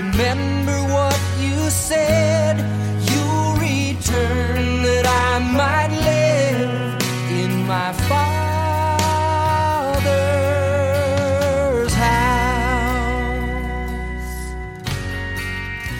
Remember what you said. You'll return that I might live in my Father's house.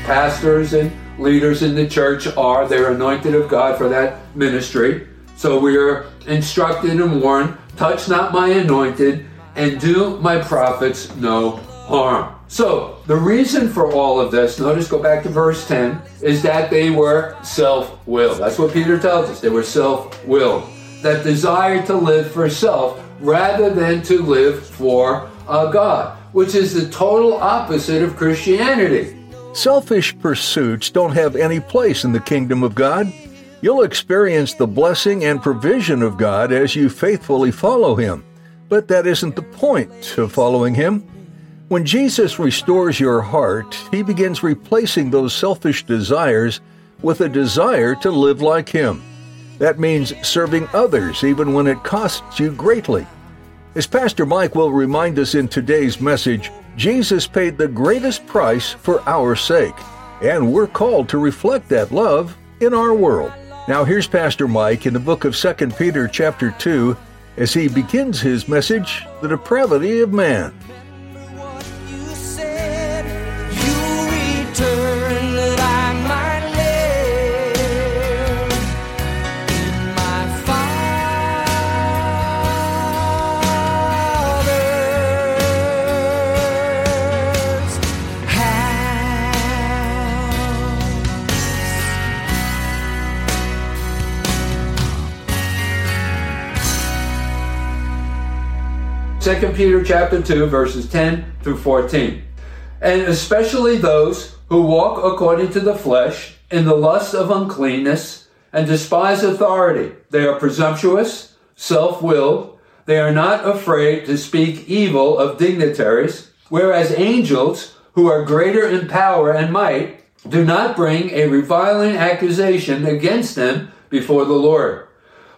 pastors and leaders in the church are they're anointed of god for that ministry so we are instructed and warned touch not my anointed and do my prophets no harm so the reason for all of this notice go back to verse 10 is that they were self-willed that's what peter tells us they were self-willed that desire to live for self rather than to live for uh, god which is the total opposite of christianity Selfish pursuits don't have any place in the kingdom of God. You'll experience the blessing and provision of God as you faithfully follow Him. But that isn't the point of following Him. When Jesus restores your heart, He begins replacing those selfish desires with a desire to live like Him. That means serving others even when it costs you greatly. As Pastor Mike will remind us in today's message, Jesus paid the greatest price for our sake, and we're called to reflect that love in our world. Now here's Pastor Mike in the book of 2 Peter chapter 2 as he begins his message, The Depravity of Man. 2 Peter chapter 2 verses 10 through 14. And especially those who walk according to the flesh in the lust of uncleanness and despise authority. They are presumptuous, self-willed. They are not afraid to speak evil of dignitaries, whereas angels who are greater in power and might do not bring a reviling accusation against them before the Lord.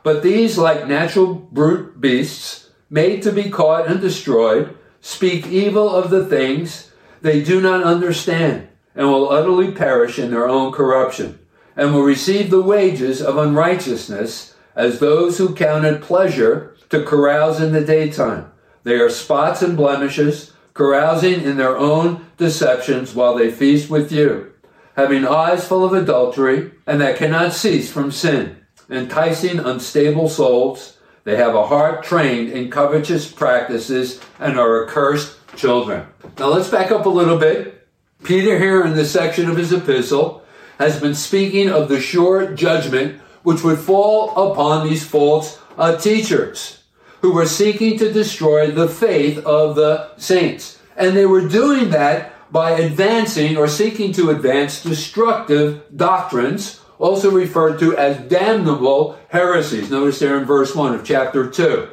But these, like natural brute beasts, made to be caught and destroyed, speak evil of the things they do not understand, and will utterly perish in their own corruption, and will receive the wages of unrighteousness as those who counted pleasure to carouse in the daytime. They are spots and blemishes, carousing in their own deceptions while they feast with you, having eyes full of adultery, and that cannot cease from sin enticing unstable souls. They have a heart trained in covetous practices and are accursed children. Now let's back up a little bit. Peter, here in this section of his epistle, has been speaking of the sure judgment which would fall upon these false uh, teachers who were seeking to destroy the faith of the saints. And they were doing that by advancing or seeking to advance destructive doctrines also referred to as damnable heresies. Notice there in verse 1 of chapter 2.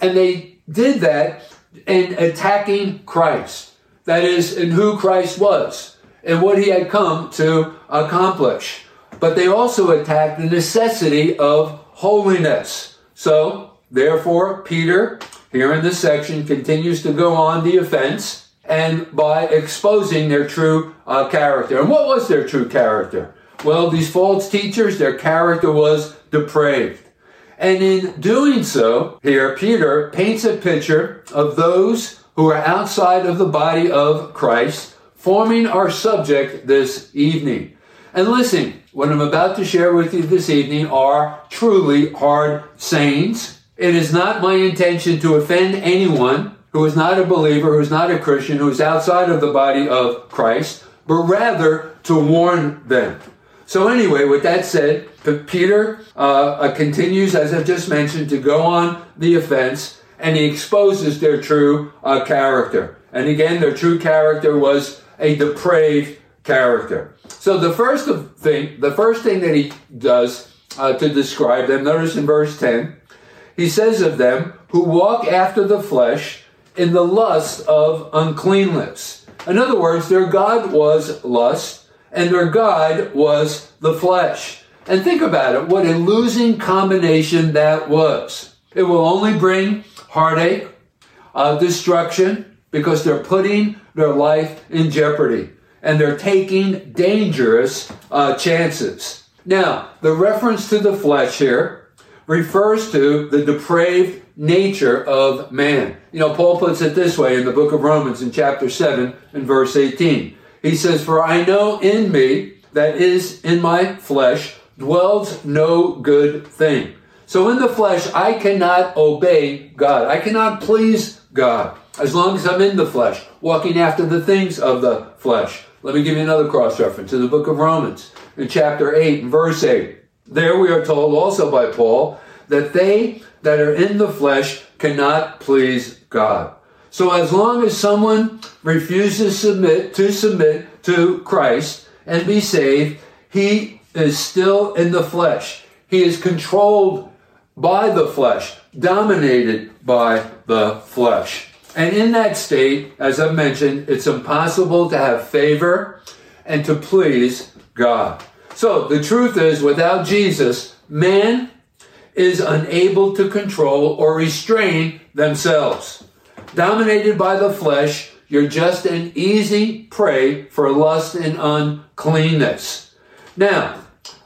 And they did that in attacking Christ. That is, in who Christ was and what he had come to accomplish. But they also attacked the necessity of holiness. So, therefore, Peter, here in this section, continues to go on the offense and by exposing their true uh, character. And what was their true character? Well, these false teachers, their character was depraved. And in doing so, here, Peter paints a picture of those who are outside of the body of Christ, forming our subject this evening. And listen, what I'm about to share with you this evening are truly hard sayings. It is not my intention to offend anyone who is not a believer, who is not a Christian, who is outside of the body of Christ, but rather to warn them. So anyway, with that said, Peter uh, uh, continues, as I've just mentioned, to go on the offense, and he exposes their true uh, character. And again, their true character was a depraved character. So the first thing, the first thing that he does uh, to describe them, notice in verse 10, he says of them who walk after the flesh in the lust of uncleanness. In other words, their God was lust and their God was the flesh. And think about it, what a losing combination that was. It will only bring heartache, uh, destruction, because they're putting their life in jeopardy and they're taking dangerous uh, chances. Now, the reference to the flesh here refers to the depraved nature of man. You know, Paul puts it this way in the book of Romans in chapter 7 and verse 18. He says, For I know in me, that is in my flesh, dwells no good thing. So in the flesh, I cannot obey God. I cannot please God as long as I'm in the flesh, walking after the things of the flesh. Let me give you another cross reference in the book of Romans, in chapter 8 and verse 8. There we are told also by Paul that they that are in the flesh cannot please God. So as long as someone refuses submit to submit to Christ and be saved, he is still in the flesh. He is controlled by the flesh, dominated by the flesh. And in that state, as I mentioned, it's impossible to have favor and to please God. So the truth is, without Jesus, man is unable to control or restrain themselves. Dominated by the flesh, you're just an easy prey for lust and uncleanness. Now,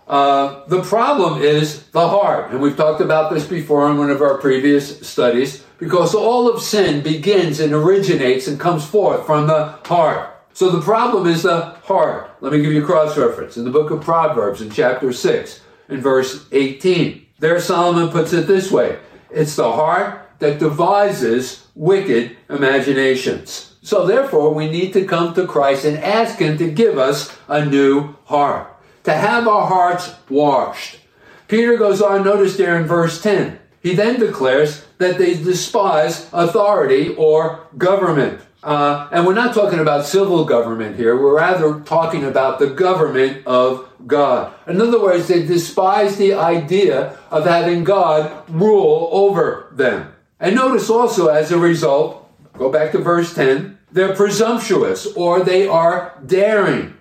uh, the problem is the heart, and we've talked about this before in one of our previous studies, because all of sin begins and originates and comes forth from the heart. So the problem is the heart. Let me give you a cross reference in the book of Proverbs in chapter 6 in verse 18. There Solomon puts it this way. It's the heart that devises wicked imaginations. So therefore we need to come to Christ and ask Him to give us a new heart. To have our hearts washed. Peter goes on, notice there in verse 10. He then declares that they despise authority or government. Uh, and we're not talking about civil government here. We're rather talking about the government of God. In other words, they despise the idea of having God rule over them. And notice also, as a result, go back to verse 10, they're presumptuous or they are daring.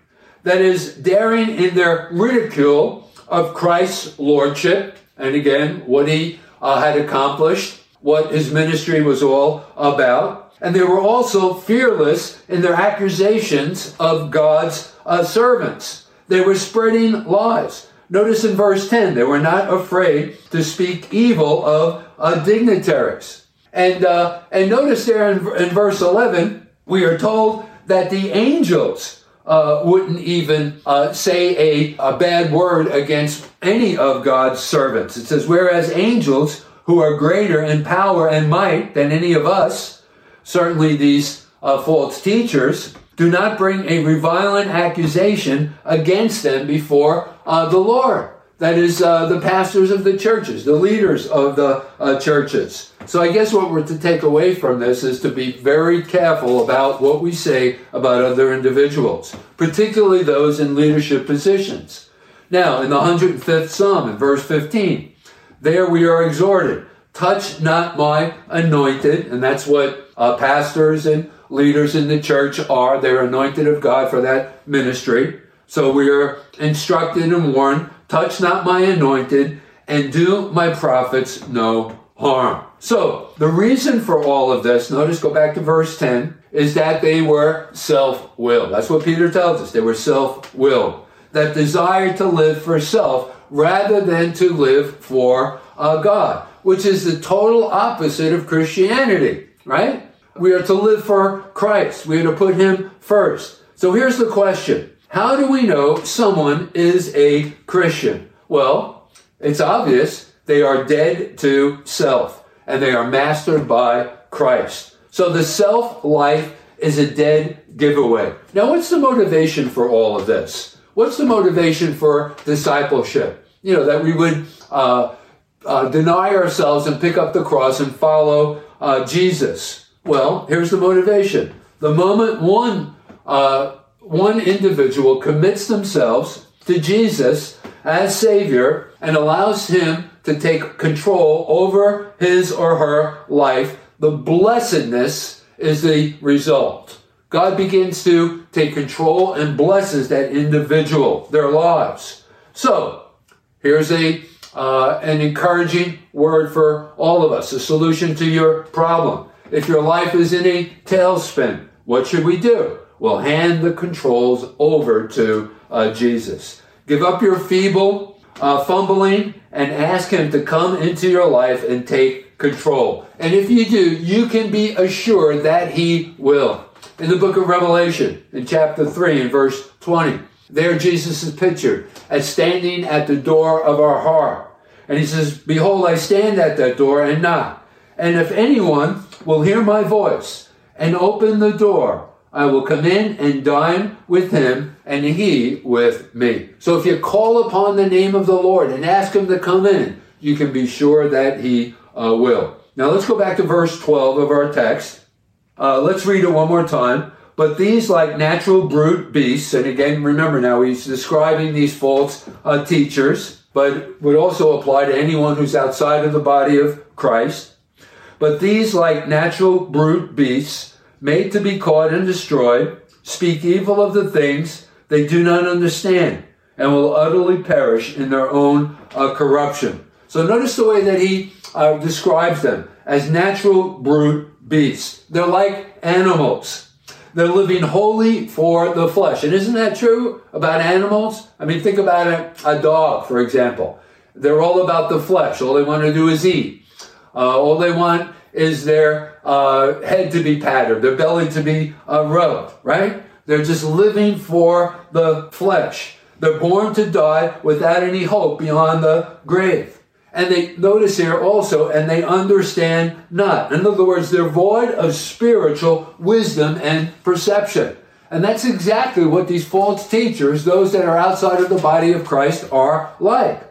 That is, daring in their ridicule of Christ's lordship. And again, what he uh, had accomplished, what his ministry was all about. And they were also fearless in their accusations of God's uh, servants. They were spreading lies. Notice in verse 10, they were not afraid to speak evil of uh, dignitaries. And, uh, and notice there in, in verse 11, we are told that the angels uh, wouldn't even uh, say a, a bad word against any of God's servants. It says, whereas angels who are greater in power and might than any of us, certainly these uh, false teachers, do not bring a reviling accusation against them before uh, the Lord. That is, uh, the pastors of the churches, the leaders of the uh, churches. So I guess what we're to take away from this is to be very careful about what we say about other individuals, particularly those in leadership positions. Now, in the 105th Psalm, in verse 15, there we are exhorted, touch not my anointed, and that's what uh, pastors and leaders in the church are. They're anointed of God for that ministry. So we are instructed and warned, touch not my anointed, and do my prophets no harm. So the reason for all of this, notice, go back to verse 10, is that they were self-willed. That's what Peter tells us. They were self-willed. That desire to live for self rather than to live for uh, God, which is the total opposite of Christianity, right? We are to live for Christ. We are to put Him first. So here's the question. How do we know someone is a Christian? Well, it's obvious they are dead to self and they are mastered by Christ. So the self life is a dead giveaway. Now, what's the motivation for all of this? What's the motivation for discipleship? You know, that we would uh, uh, deny ourselves and pick up the cross and follow uh, Jesus. Well, here's the motivation. The moment one uh, one individual commits themselves to Jesus as Savior and allows Him to take control over his or her life, the blessedness is the result. God begins to take control and blesses that individual, their lives. So, here's a uh, an encouraging word for all of us, a solution to your problem. If your life is in a tailspin, what should we do? Well, hand the controls over to uh, Jesus. Give up your feeble uh, fumbling and ask Him to come into your life and take control. And if you do, you can be assured that He will. In the book of Revelation, in chapter 3 and verse 20, there Jesus is pictured as standing at the door of our heart. And he says, Behold, I stand at that door and knock. And if anyone will hear my voice and open the door, I will come in and dine with him and he with me. So if you call upon the name of the Lord and ask him to come in, you can be sure that he uh, will. Now let's go back to verse 12 of our text. Uh, let's read it one more time. But these, like natural brute beasts, and again, remember now, he's describing these false uh, teachers, but would also apply to anyone who's outside of the body of Christ. But these, like natural brute beasts, made to be caught and destroyed, speak evil of the things they do not understand, and will utterly perish in their own uh, corruption. So notice the way that he uh, describes them as natural brute beasts. They're like animals. They're living wholly for the flesh. And isn't that true about animals? I mean, think about a, a dog, for example. They're all about the flesh. All they want to do is eat. Uh, all they want is their uh, head to be patted, their belly to be uh, rubbed, right? They're just living for the flesh. They're born to die without any hope beyond the grave. And they notice here also, and they understand not. In other words, they're void of spiritual wisdom and perception. And that's exactly what these false teachers, those that are outside of the body of Christ, are like.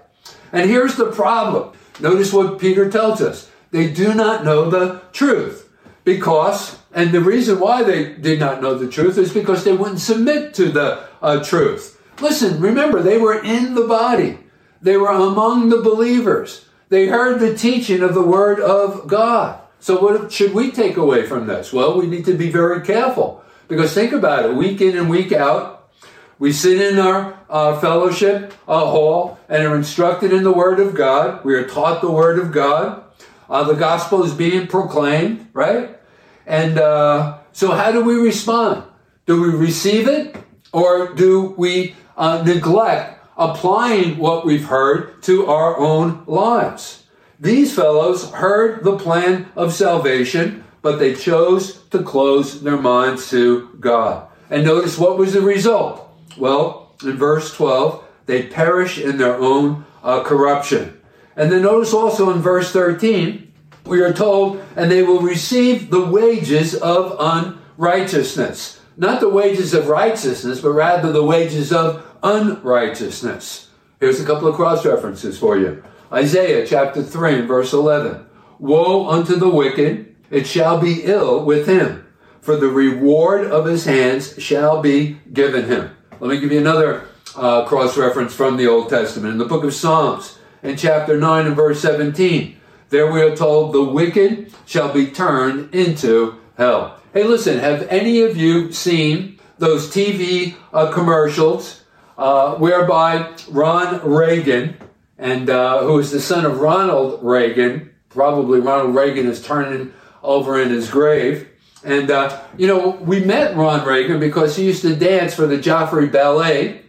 And here's the problem. Notice what Peter tells us. They do not know the truth. Because, and the reason why they did not know the truth is because they wouldn't submit to the uh, truth. Listen, remember, they were in the body. They were among the believers. They heard the teaching of the Word of God. So, what should we take away from this? Well, we need to be very careful because think about it week in and week out, we sit in our uh, fellowship uh, hall and are instructed in the Word of God. We are taught the Word of God. Uh, the gospel is being proclaimed, right? And uh, so, how do we respond? Do we receive it or do we uh, neglect applying what we've heard to our own lives? These fellows heard the plan of salvation, but they chose to close their minds to God. And notice what was the result? Well, in verse 12, they perish in their own uh, corruption. And then notice also in verse 13, we are told, and they will receive the wages of unrighteousness. Not the wages of righteousness, but rather the wages of unrighteousness. Here's a couple of cross references for you Isaiah chapter 3 and verse 11. Woe unto the wicked, it shall be ill with him, for the reward of his hands shall be given him. Let me give you another uh, cross reference from the Old Testament. In the book of Psalms, in chapter 9 and verse 17, there we are told, the wicked shall be turned into hell. Hey, listen, have any of you seen those TV uh, commercials uh, whereby Ron Reagan, and uh, who is the son of Ronald Reagan, probably Ronald Reagan is turning over in his grave. And, uh, you know, we met Ron Reagan because he used to dance for the Joffrey Ballet.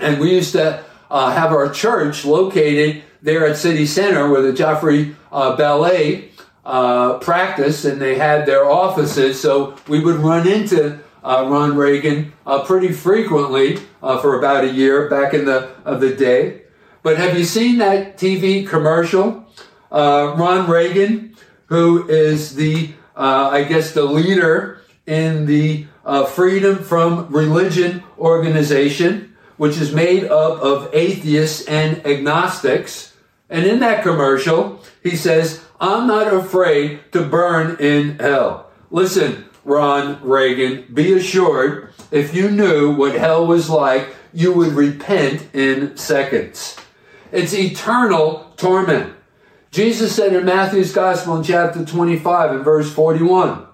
And we used to uh, have our church located there at City Center where the Joffrey uh, Ballet uh, practiced and they had their offices. So we would run into uh, Ron Reagan uh, pretty frequently uh, for about a year back in the of the day. But have you seen that TV commercial? Ron Reagan, who is the I guess the leader in the Freedom from Religion organization, which is made up of atheists and agnostics. And in that commercial, he says, I'm not afraid to burn in hell. Listen, Ron Reagan, be assured if you knew what hell was like, you would repent in seconds. It's eternal torment. Jesus said in Matthew's Gospel in chapter 25 and verse 41,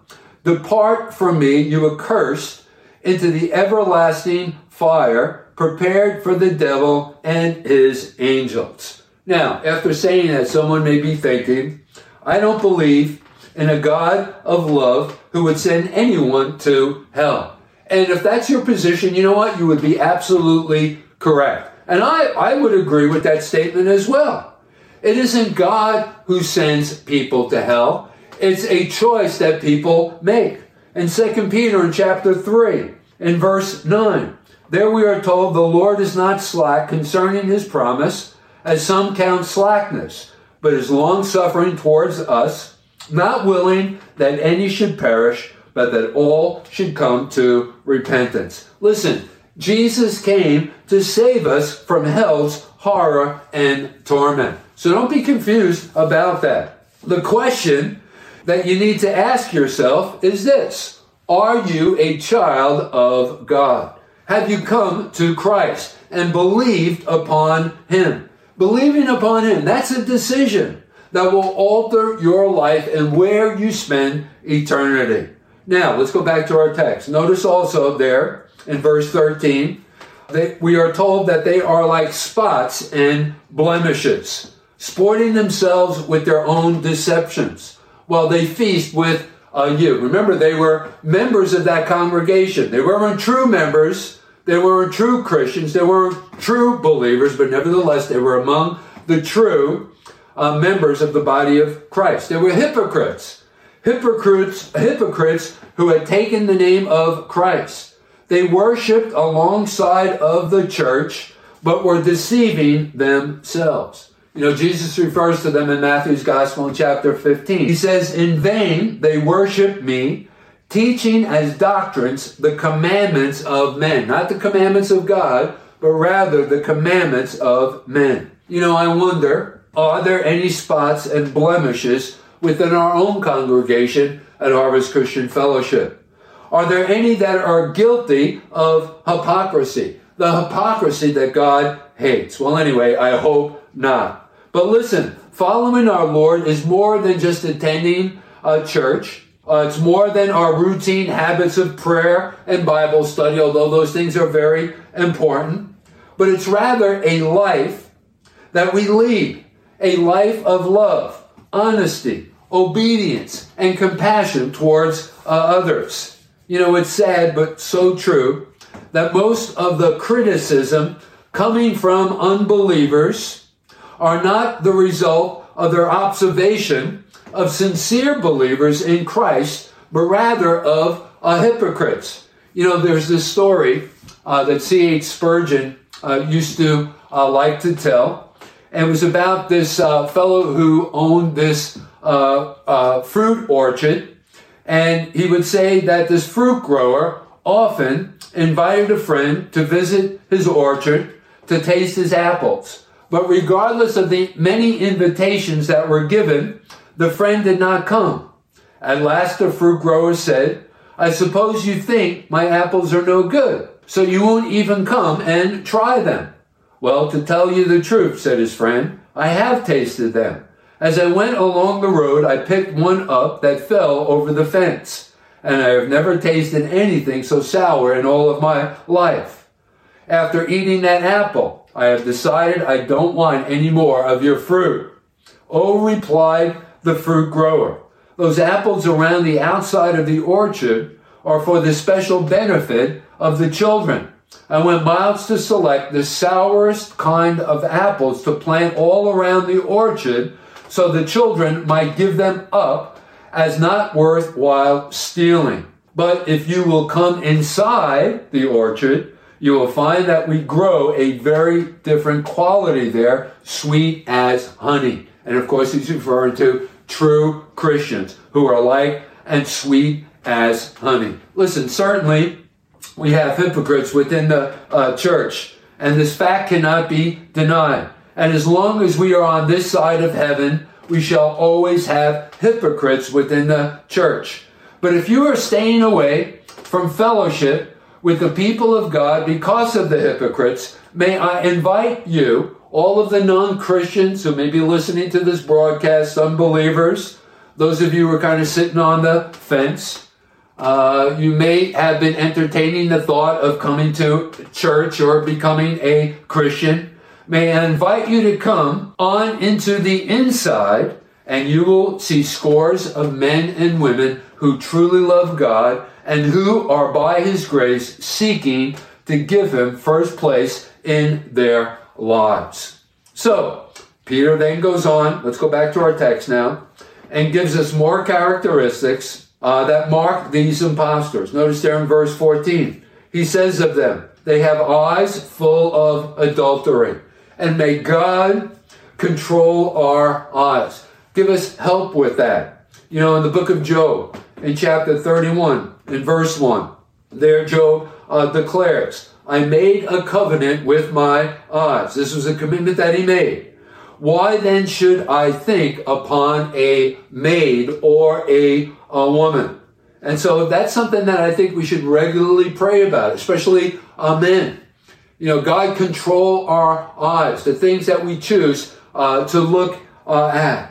Depart from me, you accursed, into the everlasting fire prepared for the devil and his angels. Now, after saying that, someone may be thinking, I don't believe in a God of love who would send anyone to hell. And if that's your position, you know what? You would be absolutely correct. And I, I would agree with that statement as well. It isn't God who sends people to hell. It's a choice that people make. In 2 Peter in chapter 3, in verse 9, there we are told the Lord is not slack concerning his promise, as some count slackness, but is long suffering towards us, not willing that any should perish, but that all should come to repentance. Listen, Jesus came to save us from hell's horror and torment. So don't be confused about that. The question that you need to ask yourself is this Are you a child of God? Have you come to Christ and believed upon Him? Believing upon Him, that's a decision that will alter your life and where you spend eternity. Now, let's go back to our text. Notice also there in verse 13, that we are told that they are like spots and blemishes, sporting themselves with their own deceptions while they feast with uh, you. Remember, they were members of that congregation. They weren't true members. They weren't true Christians. They weren't true believers, but nevertheless, they were among the true uh, members of the body of Christ. They were hypocrites. Hypocrites, hypocrites who had taken the name of Christ. They worshiped alongside of the church, but were deceiving themselves. You know, Jesus refers to them in Matthew's Gospel in chapter 15. He says, In vain they worship me, teaching as doctrines the commandments of men. Not the commandments of God, but rather the commandments of men. You know, I wonder, are there any spots and blemishes within our own congregation at Harvest Christian Fellowship? Are there any that are guilty of hypocrisy? The hypocrisy that God hates. Well, anyway, I hope not. But listen, following our Lord is more than just attending a church. Uh, it's more than our routine habits of prayer and Bible study, although those things are very important. But it's rather a life that we lead, a life of love, honesty, obedience, and compassion towards uh, others. You know, it's sad, but so true, that most of the criticism coming from unbelievers are not the result of their observation of sincere believers in Christ, but rather of uh, hypocrites. You know, there's this story uh, that C.H. Spurgeon uh, used to uh, like to tell, and it was about this uh, fellow who owned this fruit orchard, and he would say that this fruit grower often invited a friend to visit his orchard to taste his apples. But regardless of the many invitations that were given, the friend did not come. At last, the fruit grower said, I suppose you think my apples are no good, so you won't even come and try them. Well, to tell you the truth, said his friend, I have tasted them. As I went along the road, I picked one up that fell over the fence, and I have never tasted anything so sour in all of my life. After eating that apple, I have decided I don't want any more of your fruit. Oh, replied the fruit grower, those apples around the outside of the orchard are for the special benefit of the children. I went miles to select the sourest kind of apples to plant all around the orchard so the children might give them up as not worthwhile stealing. But if you will come inside the orchard, you will find that we grow a very different quality there, sweet as honey. And of course, he's referring to true Christians who are light and sweet as honey. Listen, certainly we have hypocrites within the uh, church, and this fact cannot be denied. And as long as we are on this side of heaven, we shall always have hypocrites within the church. But if you are staying away from fellowship with the people of God because of the hypocrites, may I invite you, all of the non Christians who may be listening to this broadcast, unbelievers, those of you who are kind of sitting on the fence, uh, you may have been entertaining the thought of coming to church or becoming a Christian. May I invite you to come on into the inside, and you will see scores of men and women who truly love God and who are by His grace seeking to give Him first place in their lives. So, Peter then goes on, let's go back to our text now, and gives us more characteristics uh, that mark these impostors. Notice there in verse 14, he says of them, they have eyes full of adultery. And may God control our eyes. Give us help with that. You know, in the book of Job, in chapter 31, in verse 1, there Job uh, declares, I made a covenant with my eyes. This was a commitment that he made. Why then should I think upon a maid or a, a woman? And so that's something that I think we should regularly pray about, especially uh, men. You know, God control our eyes, the things that we choose uh, to look uh, at.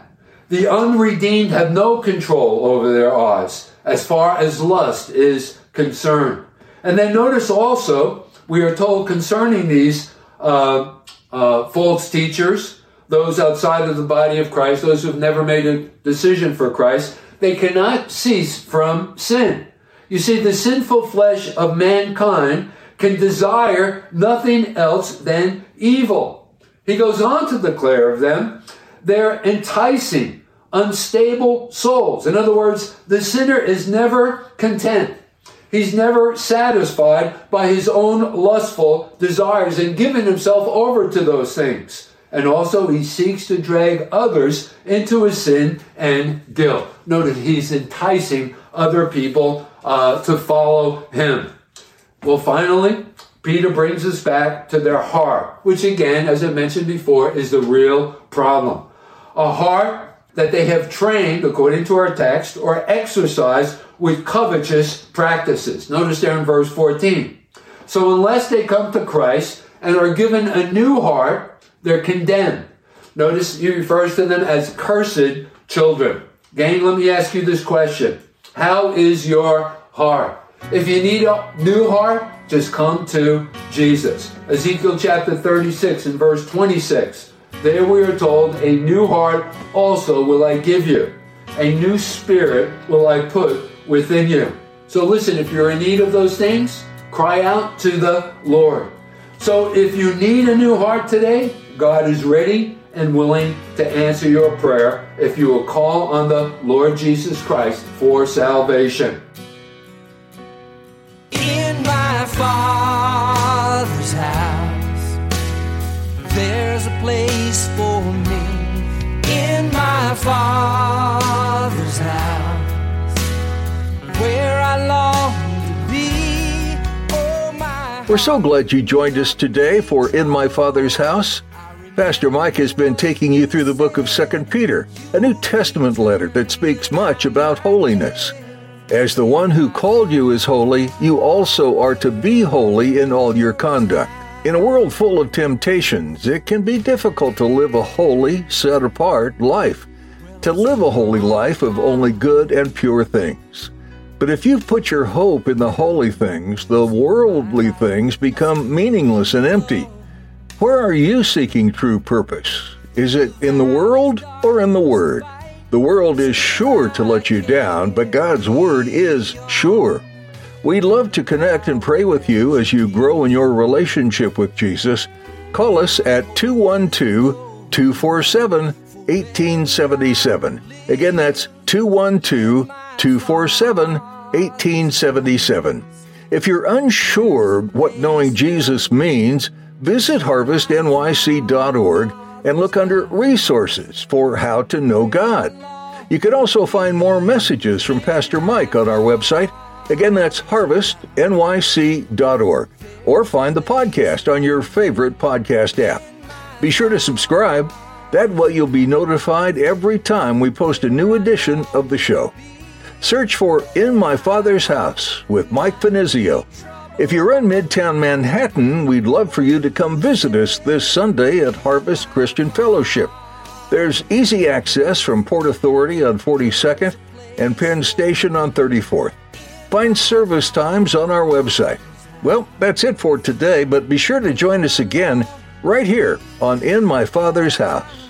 The unredeemed have no control over their eyes as far as lust is concerned. And then notice also, we are told concerning these uh, uh, false teachers, those outside of the body of Christ, those who have never made a decision for Christ, they cannot cease from sin. You see, the sinful flesh of mankind can desire nothing else than evil. He goes on to declare of them, they're enticing, unstable souls. In other words, the sinner is never content. He's never satisfied by his own lustful desires and giving himself over to those things. And also, he seeks to drag others into his sin and guilt. Notice he's enticing other people uh, to follow him. Well, finally, Peter brings us back to their heart, which again, as I mentioned before, is the real problem. A heart that they have trained, according to our text, or exercised with covetous practices. Notice there in verse 14. So unless they come to Christ and are given a new heart, they're condemned. Notice he refers to them as cursed children. Gang, let me ask you this question. How is your heart? If you need a new heart, just come to Jesus. Ezekiel chapter 36 and verse 26. There we are told, a new heart also will I give you. A new spirit will I put within you. So listen, if you're in need of those things, cry out to the Lord. So if you need a new heart today, God is ready and willing to answer your prayer if you will call on the Lord Jesus Christ for salvation. In my Father's there's a place for me. In my Father's house, where I long to be. Oh, my We're so glad you joined us today for In My Father's House. Pastor Mike has been taking you through the book of 2 Peter, a New Testament letter that speaks much about holiness. As the one who called you is holy, you also are to be holy in all your conduct. In a world full of temptations, it can be difficult to live a holy, set apart life, to live a holy life of only good and pure things. But if you've put your hope in the holy things, the worldly things become meaningless and empty. Where are you seeking true purpose? Is it in the world or in the Word? The world is sure to let you down, but God's Word is sure. We'd love to connect and pray with you as you grow in your relationship with Jesus. Call us at 212 247 1877. Again, that's 212 247 1877. If you're unsure what knowing Jesus means, visit harvestnyc.org and look under Resources for How to Know God. You can also find more messages from Pastor Mike on our website. Again, that's harvestnyc.org. Or find the podcast on your favorite podcast app. Be sure to subscribe. That way you'll be notified every time we post a new edition of the show. Search for In My Father's House with Mike Finizio. If you're in Midtown Manhattan, we'd love for you to come visit us this Sunday at Harvest Christian Fellowship. There's easy access from Port Authority on 42nd and Penn Station on 34th. Find service times on our website. Well, that's it for today, but be sure to join us again right here on In My Father's House.